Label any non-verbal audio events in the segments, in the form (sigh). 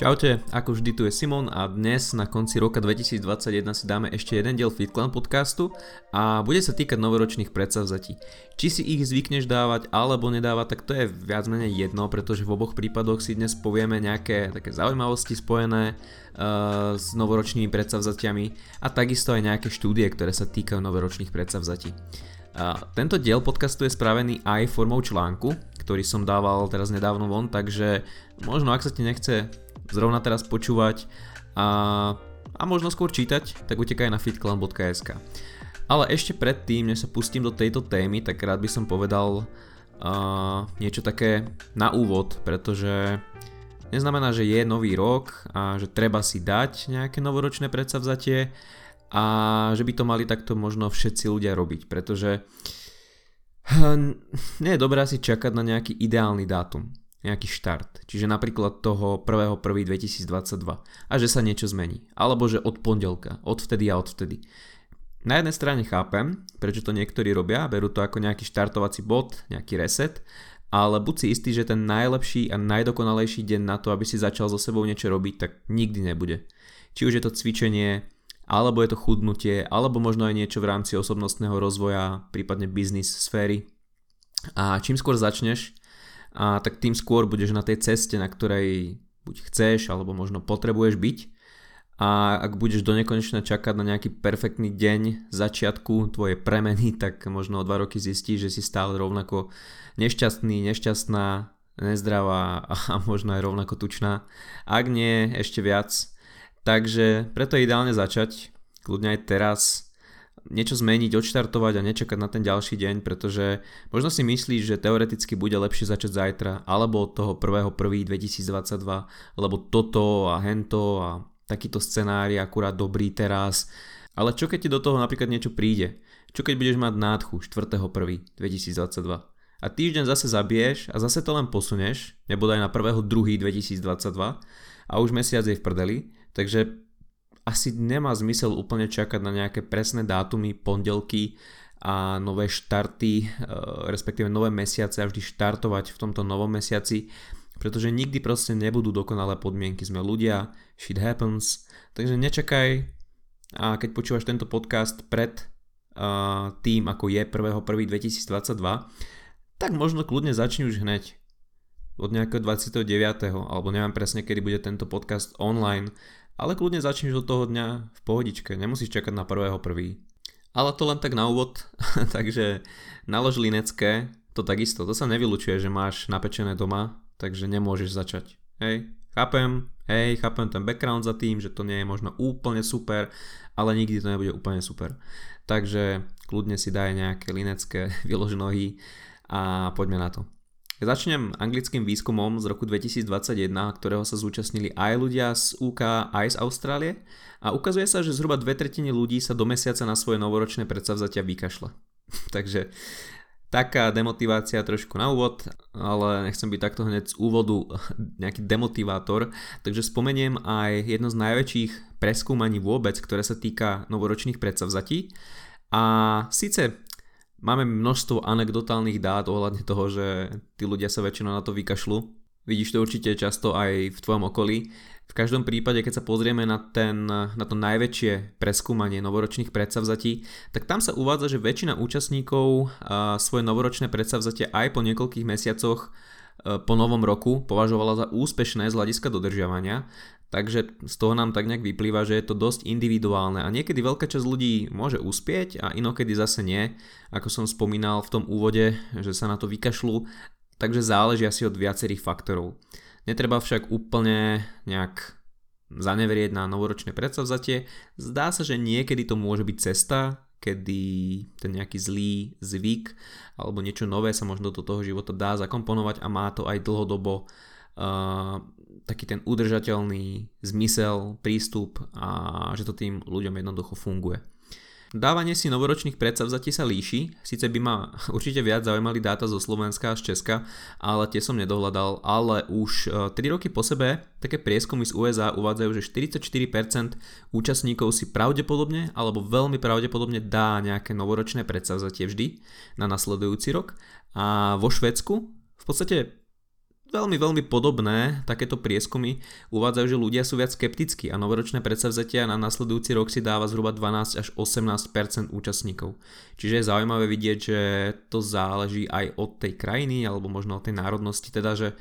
Čaute, ako vždy tu je Simon a dnes na konci roka 2021 si dáme ešte jeden diel FitClan podcastu a bude sa týkať novoročných predsavzatí. Či si ich zvykneš dávať alebo nedávať, tak to je viac menej jedno, pretože v oboch prípadoch si dnes povieme nejaké také zaujímavosti spojené uh, s novoročnými predsavzatiami a takisto aj nejaké štúdie, ktoré sa týkajú novoročných predsavzatí. Uh, tento diel podcastu je spravený aj formou článku, ktorý som dával teraz nedávno von, takže možno ak sa ti nechce zrovna teraz počúvať a, a možno skôr čítať, tak utekaj na fitclan.sk. Ale ešte predtým, než sa pustím do tejto témy, tak rád by som povedal uh, niečo také na úvod, pretože neznamená, že je nový rok a že treba si dať nejaké novoročné predsavzatie a že by to mali takto možno všetci ľudia robiť, pretože nie je dobré si čakať na nejaký ideálny dátum nejaký štart, čiže napríklad toho 1.1.2022 a že sa niečo zmení, alebo že od pondelka, od vtedy a od. Na jednej strane chápem, prečo to niektorí robia, berú to ako nejaký štartovací bod, nejaký reset, ale buď si istý, že ten najlepší a najdokonalejší deň na to, aby si začal so sebou niečo robiť, tak nikdy nebude. Či už je to cvičenie, alebo je to chudnutie, alebo možno aj niečo v rámci osobnostného rozvoja, prípadne biznis sféry. A čím skôr začneš, a tak tým skôr budeš na tej ceste, na ktorej buď chceš, alebo možno potrebuješ byť. A ak budeš do nekonečna čakať na nejaký perfektný deň začiatku tvojej premeny, tak možno o dva roky zistíš, že si stále rovnako nešťastný, nešťastná, nezdravá a možno aj rovnako tučná. Ak nie, ešte viac. Takže preto je ideálne začať, kľudne aj teraz, niečo zmeniť, odštartovať a nečakať na ten ďalší deň, pretože možno si myslíš, že teoreticky bude lepšie začať zajtra, alebo od toho 1.1.2022, lebo toto a hento a takýto scenár je akurát dobrý teraz. Ale čo keď ti do toho napríklad niečo príde? Čo keď budeš mať nádchu 4.1.2022? A týždeň zase zabiješ a zase to len posunieš, nebodaj na 1.2.2022 a už mesiac je v prdeli, takže asi nemá zmysel úplne čakať na nejaké presné dátumy, pondelky a nové štarty, e, respektíve nové mesiace a vždy štartovať v tomto novom mesiaci, pretože nikdy proste nebudú dokonalé podmienky. Sme ľudia, shit happens, takže nečakaj a keď počúvaš tento podcast pred uh, tým, ako je 1.1.2022, tak možno kľudne začni už hneď od nejakého 29. alebo neviem presne, kedy bude tento podcast online, ale kľudne začneš od toho dňa v pohodičke, nemusíš čakať na prvého prvý. Ale to len tak na úvod, (laughs) takže nalož linecké, to takisto, to sa nevylučuje, že máš napečené doma, takže nemôžeš začať. Hej, chápem, hej, chápem ten background za tým, že to nie je možno úplne super, ale nikdy to nebude úplne super. Takže kľudne si daj nejaké linecké, (laughs) vylož nohy a poďme na to. Začnem anglickým výskumom z roku 2021, ktorého sa zúčastnili aj ľudia z UK, aj z Austrálie a ukazuje sa, že zhruba dve tretiny ľudí sa do mesiaca na svoje novoročné predsavzatia vykašle. (laughs) Takže taká demotivácia trošku na úvod, ale nechcem byť takto hneď z úvodu (laughs) nejaký demotivátor, takže spomeniem aj jedno z najväčších preskúmaní vôbec, ktoré sa týka novoročných predsavzatí. A síce Máme množstvo anekdotálnych dát ohľadne toho, že tí ľudia sa väčšinou na to vykašľú. Vidíš to určite často aj v tvojom okolí. V každom prípade, keď sa pozrieme na, ten, na to najväčšie preskúmanie novoročných predsavzatí, tak tam sa uvádza, že väčšina účastníkov svoje novoročné predsavzatie aj po niekoľkých mesiacoch po novom roku považovala za úspešné z hľadiska dodržiavania Takže z toho nám tak nejak vyplýva, že je to dosť individuálne a niekedy veľká časť ľudí môže uspieť a inokedy zase nie, ako som spomínal v tom úvode, že sa na to vykašľú, takže záleží asi od viacerých faktorov. Netreba však úplne nejak zaneverieť na novoročné predsavzatie. Zdá sa, že niekedy to môže byť cesta, kedy ten nejaký zlý zvyk alebo niečo nové sa možno do toho života dá zakomponovať a má to aj dlhodobo uh, taký ten udržateľný zmysel, prístup a že to tým ľuďom jednoducho funguje. Dávanie si novoročných predsavzatí sa líši, síce by ma (laughs) určite viac zaujímali dáta zo Slovenska a z Česka, ale tie som nedohľadal, ale už 3 e, roky po sebe také prieskumy z USA uvádzajú, že 44% účastníkov si pravdepodobne alebo veľmi pravdepodobne dá nejaké novoročné predsavzatie vždy na nasledujúci rok a vo Švedsku v podstate veľmi, veľmi podobné takéto prieskumy uvádzajú, že ľudia sú viac skeptickí a novoročné predsavzatia na nasledujúci rok si dáva zhruba 12 až 18% účastníkov. Čiže je zaujímavé vidieť, že to záleží aj od tej krajiny alebo možno od tej národnosti, teda že e,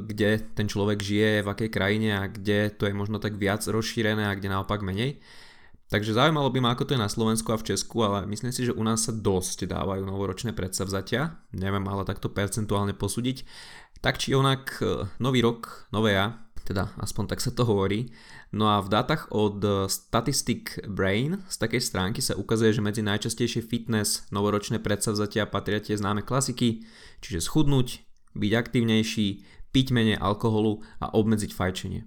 kde ten človek žije, v akej krajine a kde to je možno tak viac rozšírené a kde naopak menej. Takže zaujímalo by ma, ako to je na Slovensku a v Česku, ale myslím si, že u nás sa dosť dávajú novoročné predsavzatia. Neviem ale takto percentuálne posúdiť. Tak či onak, e, nový rok, nové ja, teda aspoň tak sa to hovorí. No a v dátach od Statistic Brain z takej stránky sa ukazuje, že medzi najčastejšie fitness novoročné predsavzatia patria tie známe klasiky, čiže schudnúť, byť aktívnejší, piť menej alkoholu a obmedziť fajčenie.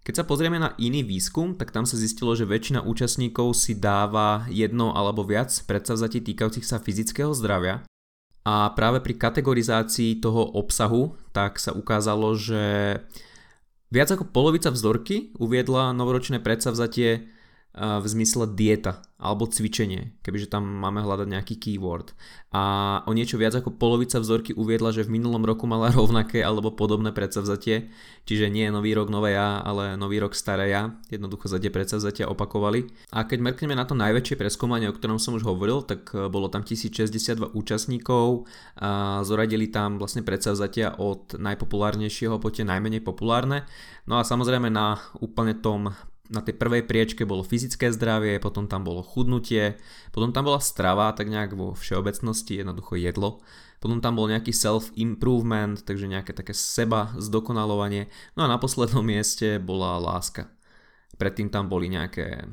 Keď sa pozrieme na iný výskum, tak tam sa zistilo, že väčšina účastníkov si dáva jedno alebo viac predsavzatí týkajúcich sa fyzického zdravia a práve pri kategorizácii toho obsahu tak sa ukázalo, že viac ako polovica vzorky uviedla novoročné predsavzatie v zmysle dieta alebo cvičenie, kebyže tam máme hľadať nejaký keyword. A o niečo viac ako polovica vzorky uviedla, že v minulom roku mala (laughs) rovnaké alebo podobné predsavzatie, čiže nie nový rok nové ja, ale nový rok staré ja, jednoducho za tie predsavzatia opakovali. A keď mrkneme na to najväčšie preskúmanie, o ktorom som už hovoril, tak e, bolo tam 1062 účastníkov a zoradili tam vlastne predsavzatia od najpopulárnejšieho po tie najmenej populárne. No a samozrejme na úplne tom na tej prvej priečke bolo fyzické zdravie, potom tam bolo chudnutie, potom tam bola strava, tak nejak vo všeobecnosti, jednoducho jedlo. Potom tam bol nejaký self-improvement, takže nejaké také seba zdokonalovanie. No a na poslednom mieste bola láska. Predtým tam boli nejaké e,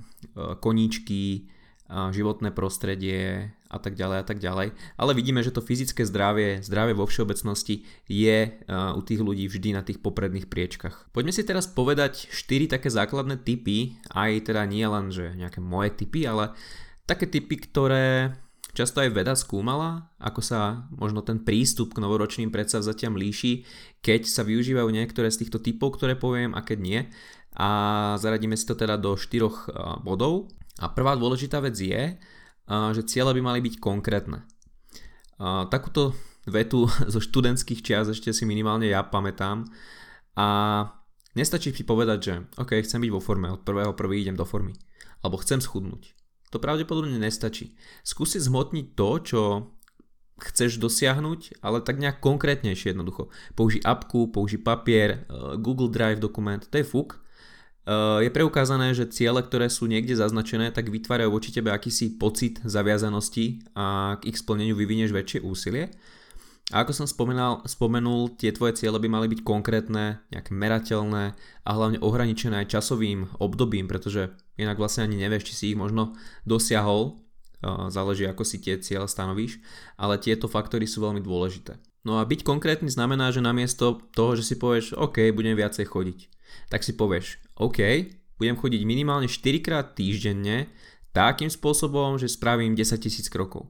koníčky, životné prostredie a tak ďalej a tak ďalej. Ale vidíme, že to fyzické zdravie, zdravie vo všeobecnosti je u tých ľudí vždy na tých popredných priečkach. Poďme si teraz povedať 4 také základné typy, aj teda nie len, že nejaké moje typy, ale také typy, ktoré často aj veda skúmala, ako sa možno ten prístup k novoročným predsavzatiam líši, keď sa využívajú niektoré z týchto typov, ktoré poviem a keď nie. A zaradíme si to teda do štyroch bodov. A prvá dôležitá vec je, že ciele by mali byť konkrétne. Takúto vetu (laughs) zo študentských čias ešte si minimálne ja pamätám a nestačí si povedať, že OK, chcem byť vo forme, od prvého prvý idem do formy, alebo chcem schudnúť. To pravdepodobne nestačí. Skúsi zhmotniť to, čo chceš dosiahnuť, ale tak nejak konkrétnejšie jednoducho. Použij apku, použij papier, e, Google Drive dokument, to je fuk je preukázané, že ciele, ktoré sú niekde zaznačené, tak vytvárajú voči tebe akýsi pocit zaviazanosti a k ich splneniu vyvinieš väčšie úsilie. A ako som spomenal, spomenul, tie tvoje ciele by mali byť konkrétne, nejaké merateľné a hlavne ohraničené aj časovým obdobím, pretože inak vlastne ani nevieš, či si ich možno dosiahol, eh, záleží ako si tie ciele stanovíš, ale tieto faktory sú veľmi dôležité. No a byť konkrétny znamená, že namiesto toho, že si povieš, OK, budem viacej chodiť, tak si povieš, OK, budem chodiť minimálne 4 krát týždenne takým spôsobom, že spravím 10 tisíc krokov.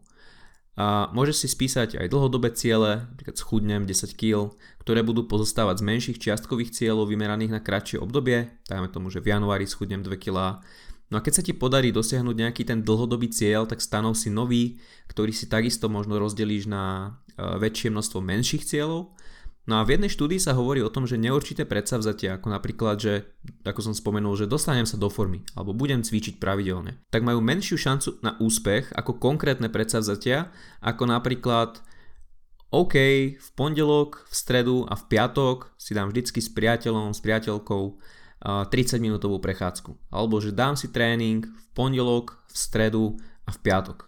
A môžeš si spísať aj dlhodobé ciele, napríklad schudnem 10 kg, ktoré budú pozostávať z menších čiastkových cieľov vymeraných na kratšie obdobie, dajme tomu, že v januári schudnem 2 kg. No a keď sa ti podarí dosiahnuť nejaký ten dlhodobý cieľ, tak stanov si nový, ktorý si takisto možno rozdelíš na väčšie množstvo menších cieľov No a v jednej štúdii sa hovorí o tom, že neurčité predsavzatia, ako napríklad, že, ako som spomenul, že dostanem sa do formy, alebo budem cvičiť pravidelne, tak majú menšiu šancu na úspech ako konkrétne predsavzatia, ako napríklad OK, v pondelok, v stredu a v piatok si dám vždycky s priateľom, s priateľkou 30 minútovú prechádzku. Alebo že dám si tréning v pondelok, v stredu a v piatok.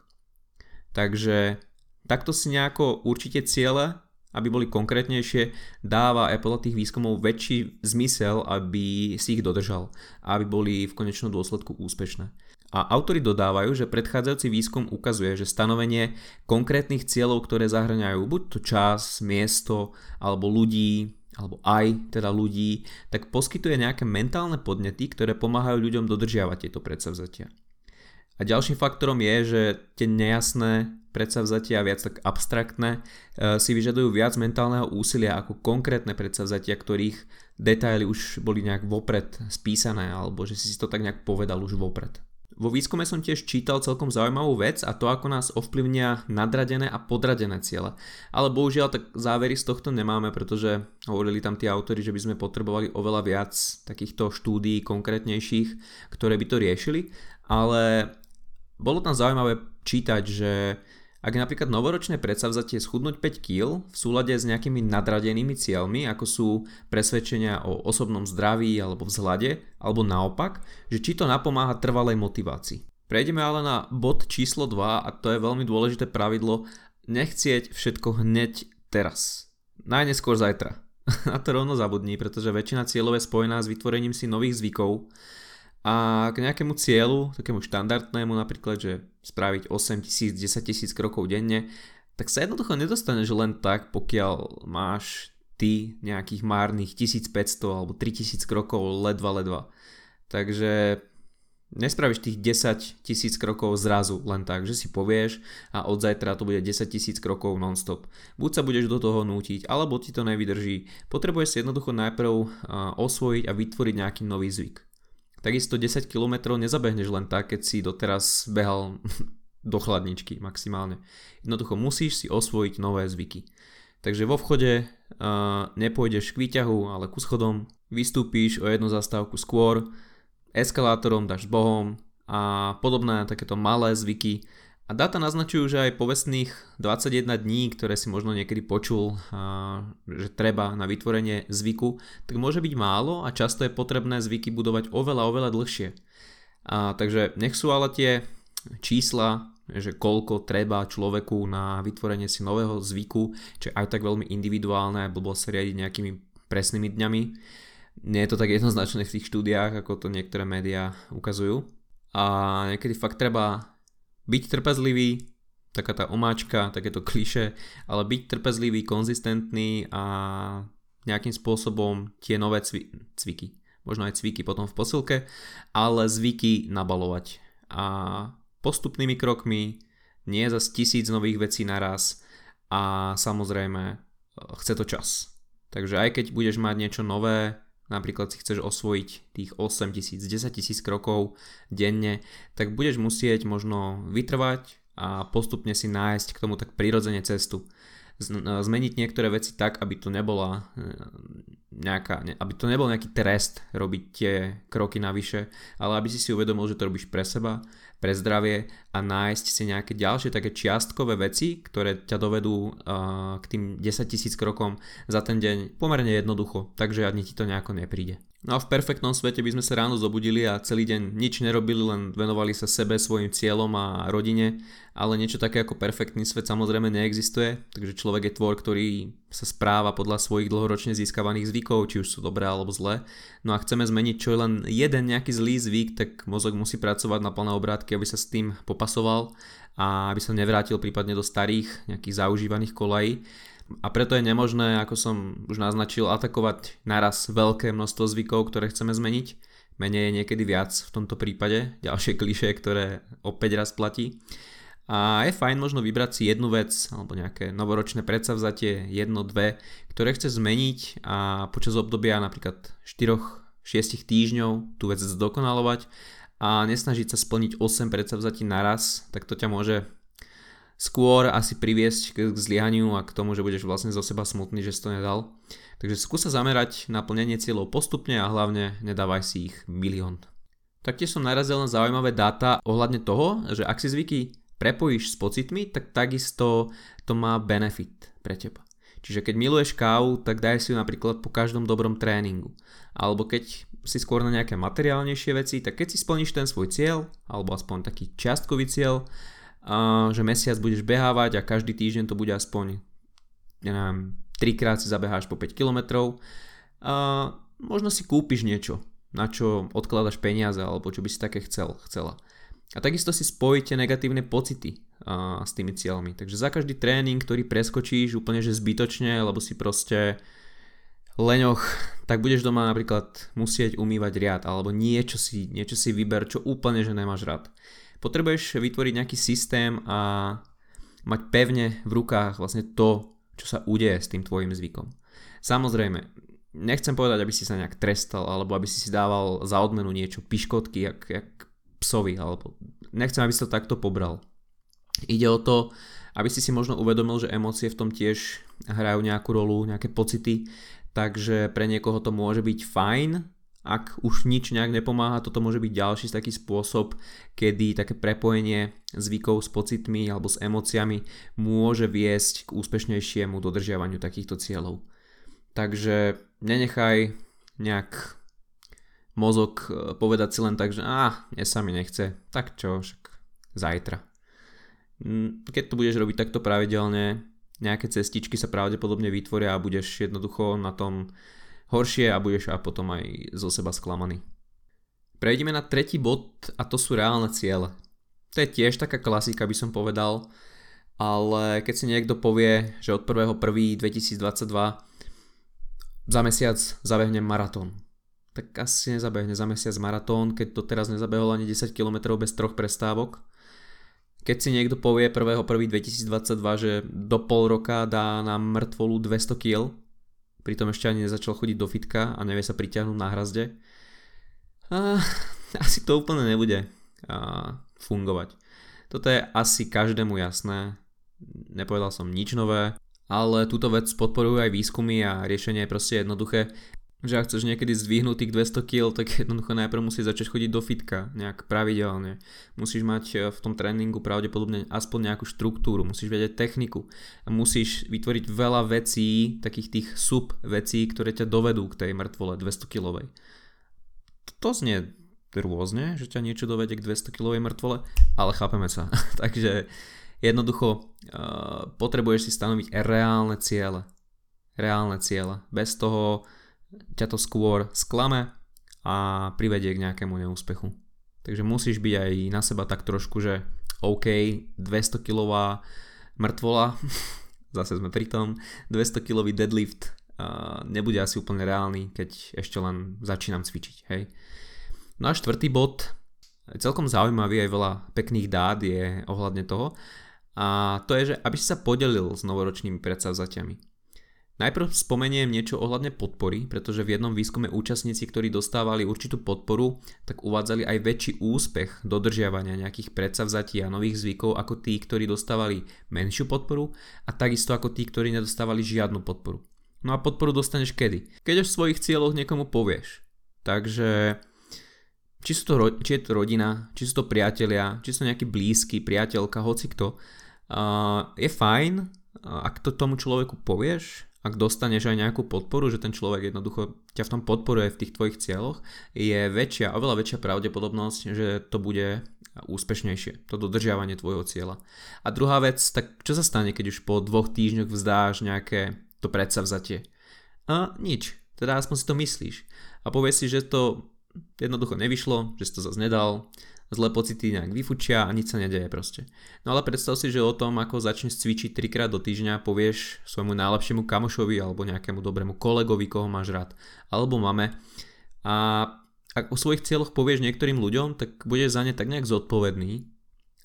Takže takto si nejako určite ciele aby boli konkrétnejšie, dáva podľa tých výskumov väčší zmysel, aby si ich dodržal aby boli v konečnom dôsledku úspešné. A autori dodávajú, že predchádzajúci výskum ukazuje, že stanovenie konkrétnych cieľov, ktoré zahrňajú buď to čas, miesto alebo ľudí, alebo aj teda ľudí, tak poskytuje nejaké mentálne podnety, ktoré pomáhajú ľuďom dodržiavať tieto predsavzatia. A ďalším faktorom je, že tie nejasné predsavzatia, viac tak abstraktné, e, si vyžadujú viac mentálneho úsilia ako konkrétne predsavzatia, ktorých detaily už boli nejak vopred spísané, alebo že si to tak nejak povedal už vopred. Vo výskume som tiež čítal celkom zaujímavú vec a to, ako nás ovplyvnia nadradené a podradené ciele. Ale bohužiaľ tak závery z tohto nemáme, pretože hovorili tam tí autory, že by sme potrebovali oveľa viac takýchto štúdií konkrétnejších, ktoré by to riešili. Ale bolo tam zaujímavé čítať, že ak je napríklad novoročné predsavzatie schudnúť 5 kg v súlade s nejakými nadradenými cieľmi, ako sú presvedčenia o osobnom zdraví alebo vzhľade, alebo naopak, že či to napomáha trvalej motivácii. Prejdeme ale na bod číslo 2 a to je veľmi dôležité pravidlo nechcieť všetko hneď teraz. Najneskôr zajtra. (laughs) Na to rovno zabudni, pretože väčšina cieľov je spojená s vytvorením si nových zvykov a k nejakému cieľu, takému štandardnému napríklad, že spraviť 8 tisíc, 10 tisíc krokov denne, tak sa jednoducho nedostaneš len tak, pokiaľ máš ty nejakých márnych 1500 alebo 3000 krokov ledva ledva. Takže nespravíš tých 10 tisíc krokov zrazu len tak, že si povieš a od zajtra to bude 10 tisíc krokov non-stop. Buď sa budeš do toho nútiť, alebo ti to nevydrží. Potrebuješ si jednoducho najprv osvojiť a vytvoriť nejaký nový zvyk. Takisto 10 km nezabehneš len tak, keď si doteraz behal (laughs) do chladničky maximálne. Jednoducho musíš si osvojiť nové zvyky. Takže vo vchode uh, nepôjdeš k výťahu, ale ku schodom, vystúpíš o jednu zastávku skôr, eskalátorom dáš bohom a podobné takéto malé zvyky a dáta naznačujú, že aj povestných 21 dní, ktoré si možno niekedy počul, že treba na vytvorenie zvyku, tak môže byť málo a často je potrebné zvyky budovať oveľa, oveľa dlhšie. A, takže nech sú ale tie čísla, že koľko treba človeku na vytvorenie si nového zvyku, čo je aj tak veľmi individuálne, blbo sa riadiť nejakými presnými dňami. Nie je to tak jednoznačné v tých štúdiách, ako to niektoré médiá ukazujú. A niekedy fakt treba byť trpezlivý, taká tá omáčka, takéto kliše, ale byť trpezlivý, konzistentný a nejakým spôsobom tie nové cvi- cviky, možno aj cviky potom v posilke, ale zvyky nabalovať. A postupnými krokmi, nie za tisíc nových vecí naraz a samozrejme chce to čas. Takže aj keď budeš mať niečo nové, napríklad si chceš osvojiť tých 8 tisíc, 10 tisíc krokov denne, tak budeš musieť možno vytrvať a postupne si nájsť k tomu tak prirodzene cestu. Zmeniť niektoré veci tak, aby to nebola e, nejaká, aby to nebol nejaký trest robiť tie kroky navyše, ale aby si si uvedomil, že to robíš pre seba, pre zdravie a nájsť si nejaké ďalšie také čiastkové veci, ktoré ťa dovedú uh, k tým 10 tisíc krokom za ten deň pomerne jednoducho, takže ani ti to nejako nepríde. No a v perfektnom svete by sme sa ráno zobudili a celý deň nič nerobili, len venovali sa sebe, svojim cieľom a rodine, ale niečo také ako perfektný svet samozrejme neexistuje, takže človek je tvor, ktorý sa správa podľa svojich dlhoročne získavaných zvykov, či už sú dobré alebo zlé. No a chceme zmeniť čo je len jeden nejaký zlý zvyk, tak mozog musí pracovať na plné obrátky, aby sa s tým popasoval a aby sa nevrátil prípadne do starých nejakých zaužívaných kolají a preto je nemožné, ako som už naznačil, atakovať naraz veľké množstvo zvykov, ktoré chceme zmeniť. Menej je niekedy viac v tomto prípade, ďalšie kliše, ktoré opäť raz platí. A je fajn možno vybrať si jednu vec alebo nejaké novoročné predsavzatie, jedno, dve, ktoré chce zmeniť a počas obdobia napríklad 4-6 týždňov tú vec zdokonalovať a nesnažiť sa splniť 8 predsavzatí naraz, tak to ťa môže skôr asi priviesť k, k zlyhaniu a k tomu, že budeš vlastne zo seba smutný, že si to nedal. Takže skús sa zamerať na plnenie cieľov postupne a hlavne nedávaj si ich milión. Taktiež som narazil na zaujímavé dáta ohľadne toho, že ak si zvyky prepojíš s pocitmi, tak takisto to má benefit pre teba. Čiže keď miluješ kávu, tak daj si ju napríklad po každom dobrom tréningu. Alebo keď si skôr na nejaké materiálnejšie veci, tak keď si splníš ten svoj cieľ, alebo aspoň taký čiastkový cieľ, že mesiac budeš behávať a každý týždeň to bude aspoň ja neviem, trikrát si zabeháš po 5 km. A možno si kúpiš niečo, na čo odkladaš peniaze alebo čo by si také chcel, chcela. A takisto si spojíte negatívne pocity a, s tými cieľmi. Takže za každý tréning, ktorý preskočíš úplne že zbytočne, lebo si proste leňoch, tak budeš doma napríklad musieť umývať riad alebo niečo si, niečo si vyber, čo úplne že nemáš rád potrebuješ vytvoriť nejaký systém a mať pevne v rukách vlastne to, čo sa udeje s tým tvojim zvykom. Samozrejme, nechcem povedať, aby si sa nejak trestal alebo aby si si dával za odmenu niečo piškotky, jak, jak psovi, alebo nechcem, aby si to takto pobral. Ide o to, aby si si možno uvedomil, že emócie v tom tiež hrajú nejakú rolu, nejaké pocity, takže pre niekoho to môže byť fajn, ak už nič nejak nepomáha, toto môže byť ďalší taký spôsob, kedy také prepojenie zvykov s pocitmi alebo s emóciami môže viesť k úspešnejšiemu dodržiavaniu takýchto cieľov. Takže nenechaj nejak mozog e, povedať si len tak, že ah, dnes sa mi nechce, tak čo, však zajtra. Mm, keď to budeš robiť takto pravidelne, nejaké cestičky sa pravdepodobne vytvoria a budeš jednoducho na tom horšie a budeš a potom aj zo seba sklamaný. Prejdeme na tretí bod a to sú reálne ciele. To je tiež taká klasika by som povedal, ale keď si niekto povie, že od 1.1.2022 za mesiac zabehnem maratón, tak asi nezabehne za mesiac maratón, keď to teraz nezabehol ani 10 km bez troch prestávok. Keď si niekto povie 1.1.2022, že do pol roka dá na mŕtvolu 200 kg, pritom ešte ani nezačal chodiť do fitka a nevie sa priťahnuť na hrazde, a, (laughs) asi to úplne nebude a, fungovať. Toto je asi každému jasné, nepovedal som nič nové, ale túto vec podporujú aj výskumy a riešenie je proste jednoduché že ak chceš niekedy zdvihnúť tých 200 kg, tak jednoducho najprv musíš začať chodiť do fitka nejak pravidelne. Musíš mať e, v tom tréningu pravdepodobne aspoň nejakú štruktúru, musíš vedieť techniku musíš vytvoriť veľa vecí, takých tých sub vecí, ktoré ťa dovedú k tej mŕtvole 200 kg. To znie rôzne, že ťa niečo dovedie k 200 kg mŕtvole, ale chápeme sa. (laughs) Takže jednoducho uh, potrebuješ si stanoviť reálne ciele. Reálne ciele. Bez toho ťa to skôr sklame a privedie k nejakému neúspechu. Takže musíš byť aj na seba tak trošku, že OK, 200 kg mŕtvola, (laughs) zase sme pri tom, 200 kg deadlift uh, nebude asi úplne reálny, keď ešte len začínam cvičiť, hej. No a štvrtý bod, celkom zaujímavý, aj veľa pekných dát je ohľadne toho, a to je, že aby si sa podelil s novoročnými predsavzatiami. Najprv spomeniem niečo ohľadne podpory, pretože v jednom výskume účastníci, ktorí dostávali určitú podporu, tak uvádzali aj väčší úspech dodržiavania nejakých predsavzatí a nových zvykov ako tí, ktorí dostávali menšiu podporu a takisto ako tí, ktorí nedostávali žiadnu podporu. No a podporu dostaneš kedy? Keď až v svojich cieľoch niekomu povieš. Takže či, sú to, či je to rodina, či sú to priatelia, či sú nejaký blízky, priateľka, hoci kto, uh, je fajn, ak to tomu človeku povieš, ak dostaneš aj nejakú podporu, že ten človek jednoducho ťa v tom podporuje v tých tvojich cieľoch, je väčšia, oveľa väčšia pravdepodobnosť, že to bude úspešnejšie, to dodržiavanie tvojho cieľa. A druhá vec, tak čo sa stane, keď už po dvoch týždňoch vzdáš nejaké to predsavzatie? A nič, teda aspoň si to myslíš. A povieš si, že to jednoducho nevyšlo, že si to zase nedal, zlé pocity nejak vyfučia a nič sa nedeje proste. No ale predstav si, že o tom, ako začneš cvičiť trikrát do týždňa, povieš svojmu najlepšiemu kamošovi alebo nejakému dobrému kolegovi, koho máš rád, alebo mame. A ak o svojich cieľoch povieš niektorým ľuďom, tak budeš za ne tak nejak zodpovedný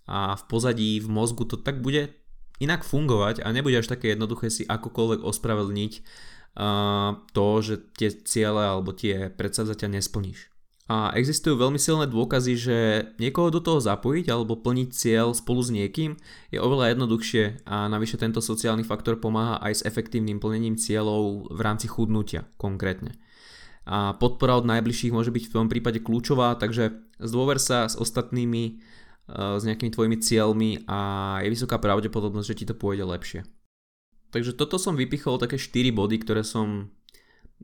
a v pozadí, v mozgu to tak bude inak fungovať a nebude až také jednoduché si akokoľvek ospravedlniť uh, to, že tie ciele alebo tie predsavzatia nesplníš. A existujú veľmi silné dôkazy, že niekoho do toho zapojiť alebo plniť cieľ spolu s niekým je oveľa jednoduchšie a navyše tento sociálny faktor pomáha aj s efektívnym plnením cieľov v rámci chudnutia konkrétne. A podpora od najbližších môže byť v tom prípade kľúčová, takže zdôver sa s ostatnými, e, s nejakými tvojimi cieľmi a je vysoká pravdepodobnosť, že ti to pôjde lepšie. Takže toto som vypichol také 4 body, ktoré som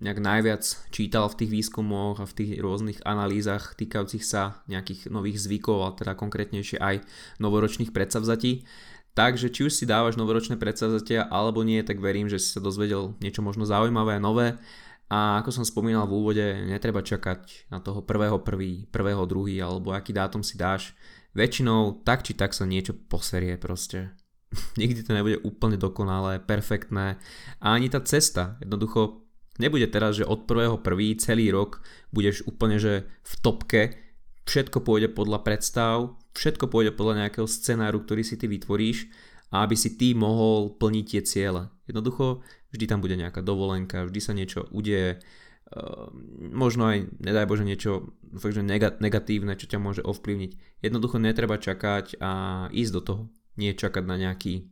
nejak najviac čítal v tých výskumoch a v tých rôznych analýzach týkajúcich sa nejakých nových zvykov, a teda konkrétnejšie aj novoročných predsavzatí. Takže či už si dávaš novoročné predsavzatia alebo nie, tak verím, že si sa dozvedel niečo možno zaujímavé a nové. A ako som spomínal v úvode, netreba čakať na toho prvého prvý, prvého druhý alebo aký dátum si dáš. Väčšinou tak či tak sa niečo poserie proste. (laughs) Nikdy to nebude úplne dokonalé, perfektné. A ani tá cesta, jednoducho Nebude teraz, že od prvého prvý celý rok budeš úplne, že v topke, všetko pôjde podľa predstav, všetko pôjde podľa nejakého scenáru, ktorý si ty vytvoríš a aby si ty mohol plniť tie ciele. Jednoducho, vždy tam bude nejaká dovolenka, vždy sa niečo udeje, ehm, možno aj, nedaj Bože, niečo fakt, že negatívne, čo ťa môže ovplyvniť. Jednoducho netreba čakať a ísť do toho. Nie čakať na nejaký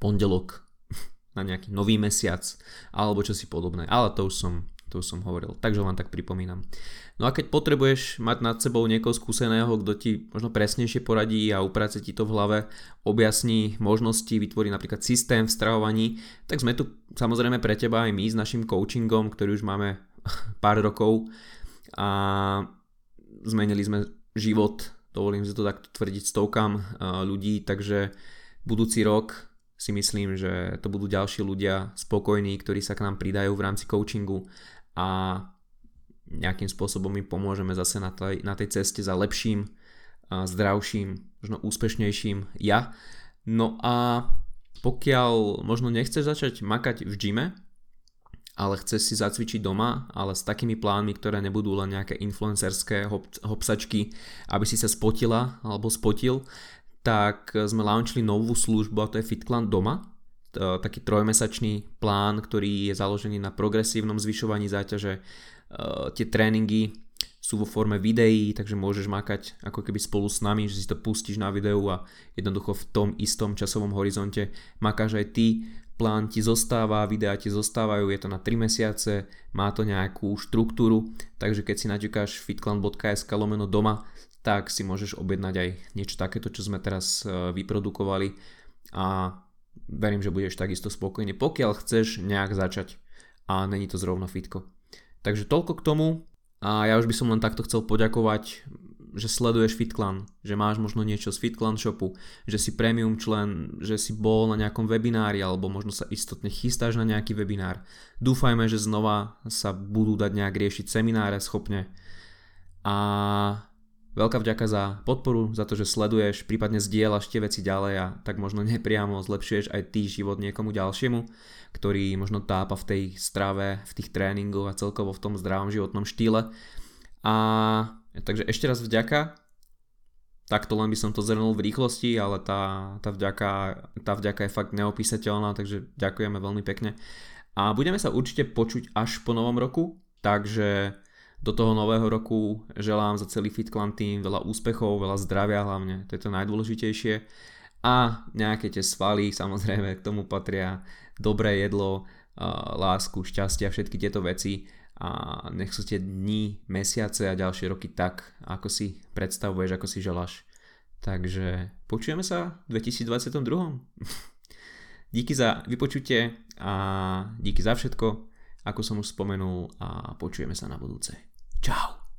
pondelok, na nejaký nový mesiac alebo čo si podobné. Ale to už som to už som hovoril, takže len tak pripomínam. No a keď potrebuješ mať nad sebou niekoho skúseného, kto ti možno presnejšie poradí a uprace ti to v hlave, objasní možnosti, vytvorí napríklad systém v stravovaní, tak sme tu samozrejme pre teba aj my s našim coachingom, ktorý už máme (laughs) pár rokov a zmenili sme život, dovolím si to takto tvrdiť stovkám ľudí, takže budúci rok si myslím, že to budú ďalší ľudia spokojní, ktorí sa k nám pridajú v rámci coachingu a nejakým spôsobom im pomôžeme zase na tej, na tej ceste za lepším, zdravším, možno úspešnejším ja. No a pokiaľ možno nechceš začať makať v gyme, ale chceš si zacvičiť doma, ale s takými plánmi, ktoré nebudú len nejaké influencerské hop, hopsačky, aby si sa spotila alebo spotil, tak sme launchili novú službu a to je FitClan doma, E, taký trojmesačný plán, ktorý je založený na progresívnom zvyšovaní záťaže. E, tie tréningy sú vo forme videí, takže môžeš makať ako keby spolu s nami, že si to pustíš na videu a jednoducho v tom istom časovom horizonte makáš aj ty, plán ti zostáva, videá ti zostávajú, je to na 3 mesiace, má to nejakú štruktúru, takže keď si naťukáš fitclan.sk lomeno doma, tak si môžeš objednať aj niečo takéto, čo sme teraz e, vyprodukovali a verím, že budeš takisto spokojný, pokiaľ chceš nejak začať a není to zrovna fitko. Takže toľko k tomu a ja už by som len takto chcel poďakovať, že sleduješ FitClan, že máš možno niečo z FitClan shopu, že si premium člen, že si bol na nejakom webinári alebo možno sa istotne chystáš na nejaký webinár. Dúfajme, že znova sa budú dať nejak riešiť semináre schopne a Veľká vďaka za podporu, za to, že sleduješ, prípadne zdieľaš tie veci ďalej a tak možno nepriamo zlepšuješ aj ty život niekomu ďalšiemu, ktorý možno tápa v tej strave, v tých tréningoch a celkovo v tom zdravom životnom štýle. A takže ešte raz vďaka. Takto len by som to zhrnul v rýchlosti, ale tá, tá, vďaka, tá vďaka je fakt neopísateľná, takže ďakujeme veľmi pekne. A budeme sa určite počuť až po novom roku, takže do toho nového roku želám za celý FitClan tým veľa úspechov, veľa zdravia hlavne, to je to najdôležitejšie. A nejaké tie svaly, (laughs) samozrejme k tomu patria dobré jedlo, lásku, šťastia, všetky tieto veci a nech sú tie dni, mesiace a ďalšie roky tak, ako si predstavuješ, ako si želáš. Takže počujeme sa v 2022. (laughs) díky za vypočutie a díky za všetko, ako som už spomenul a počujeme sa na budúce. Ciao.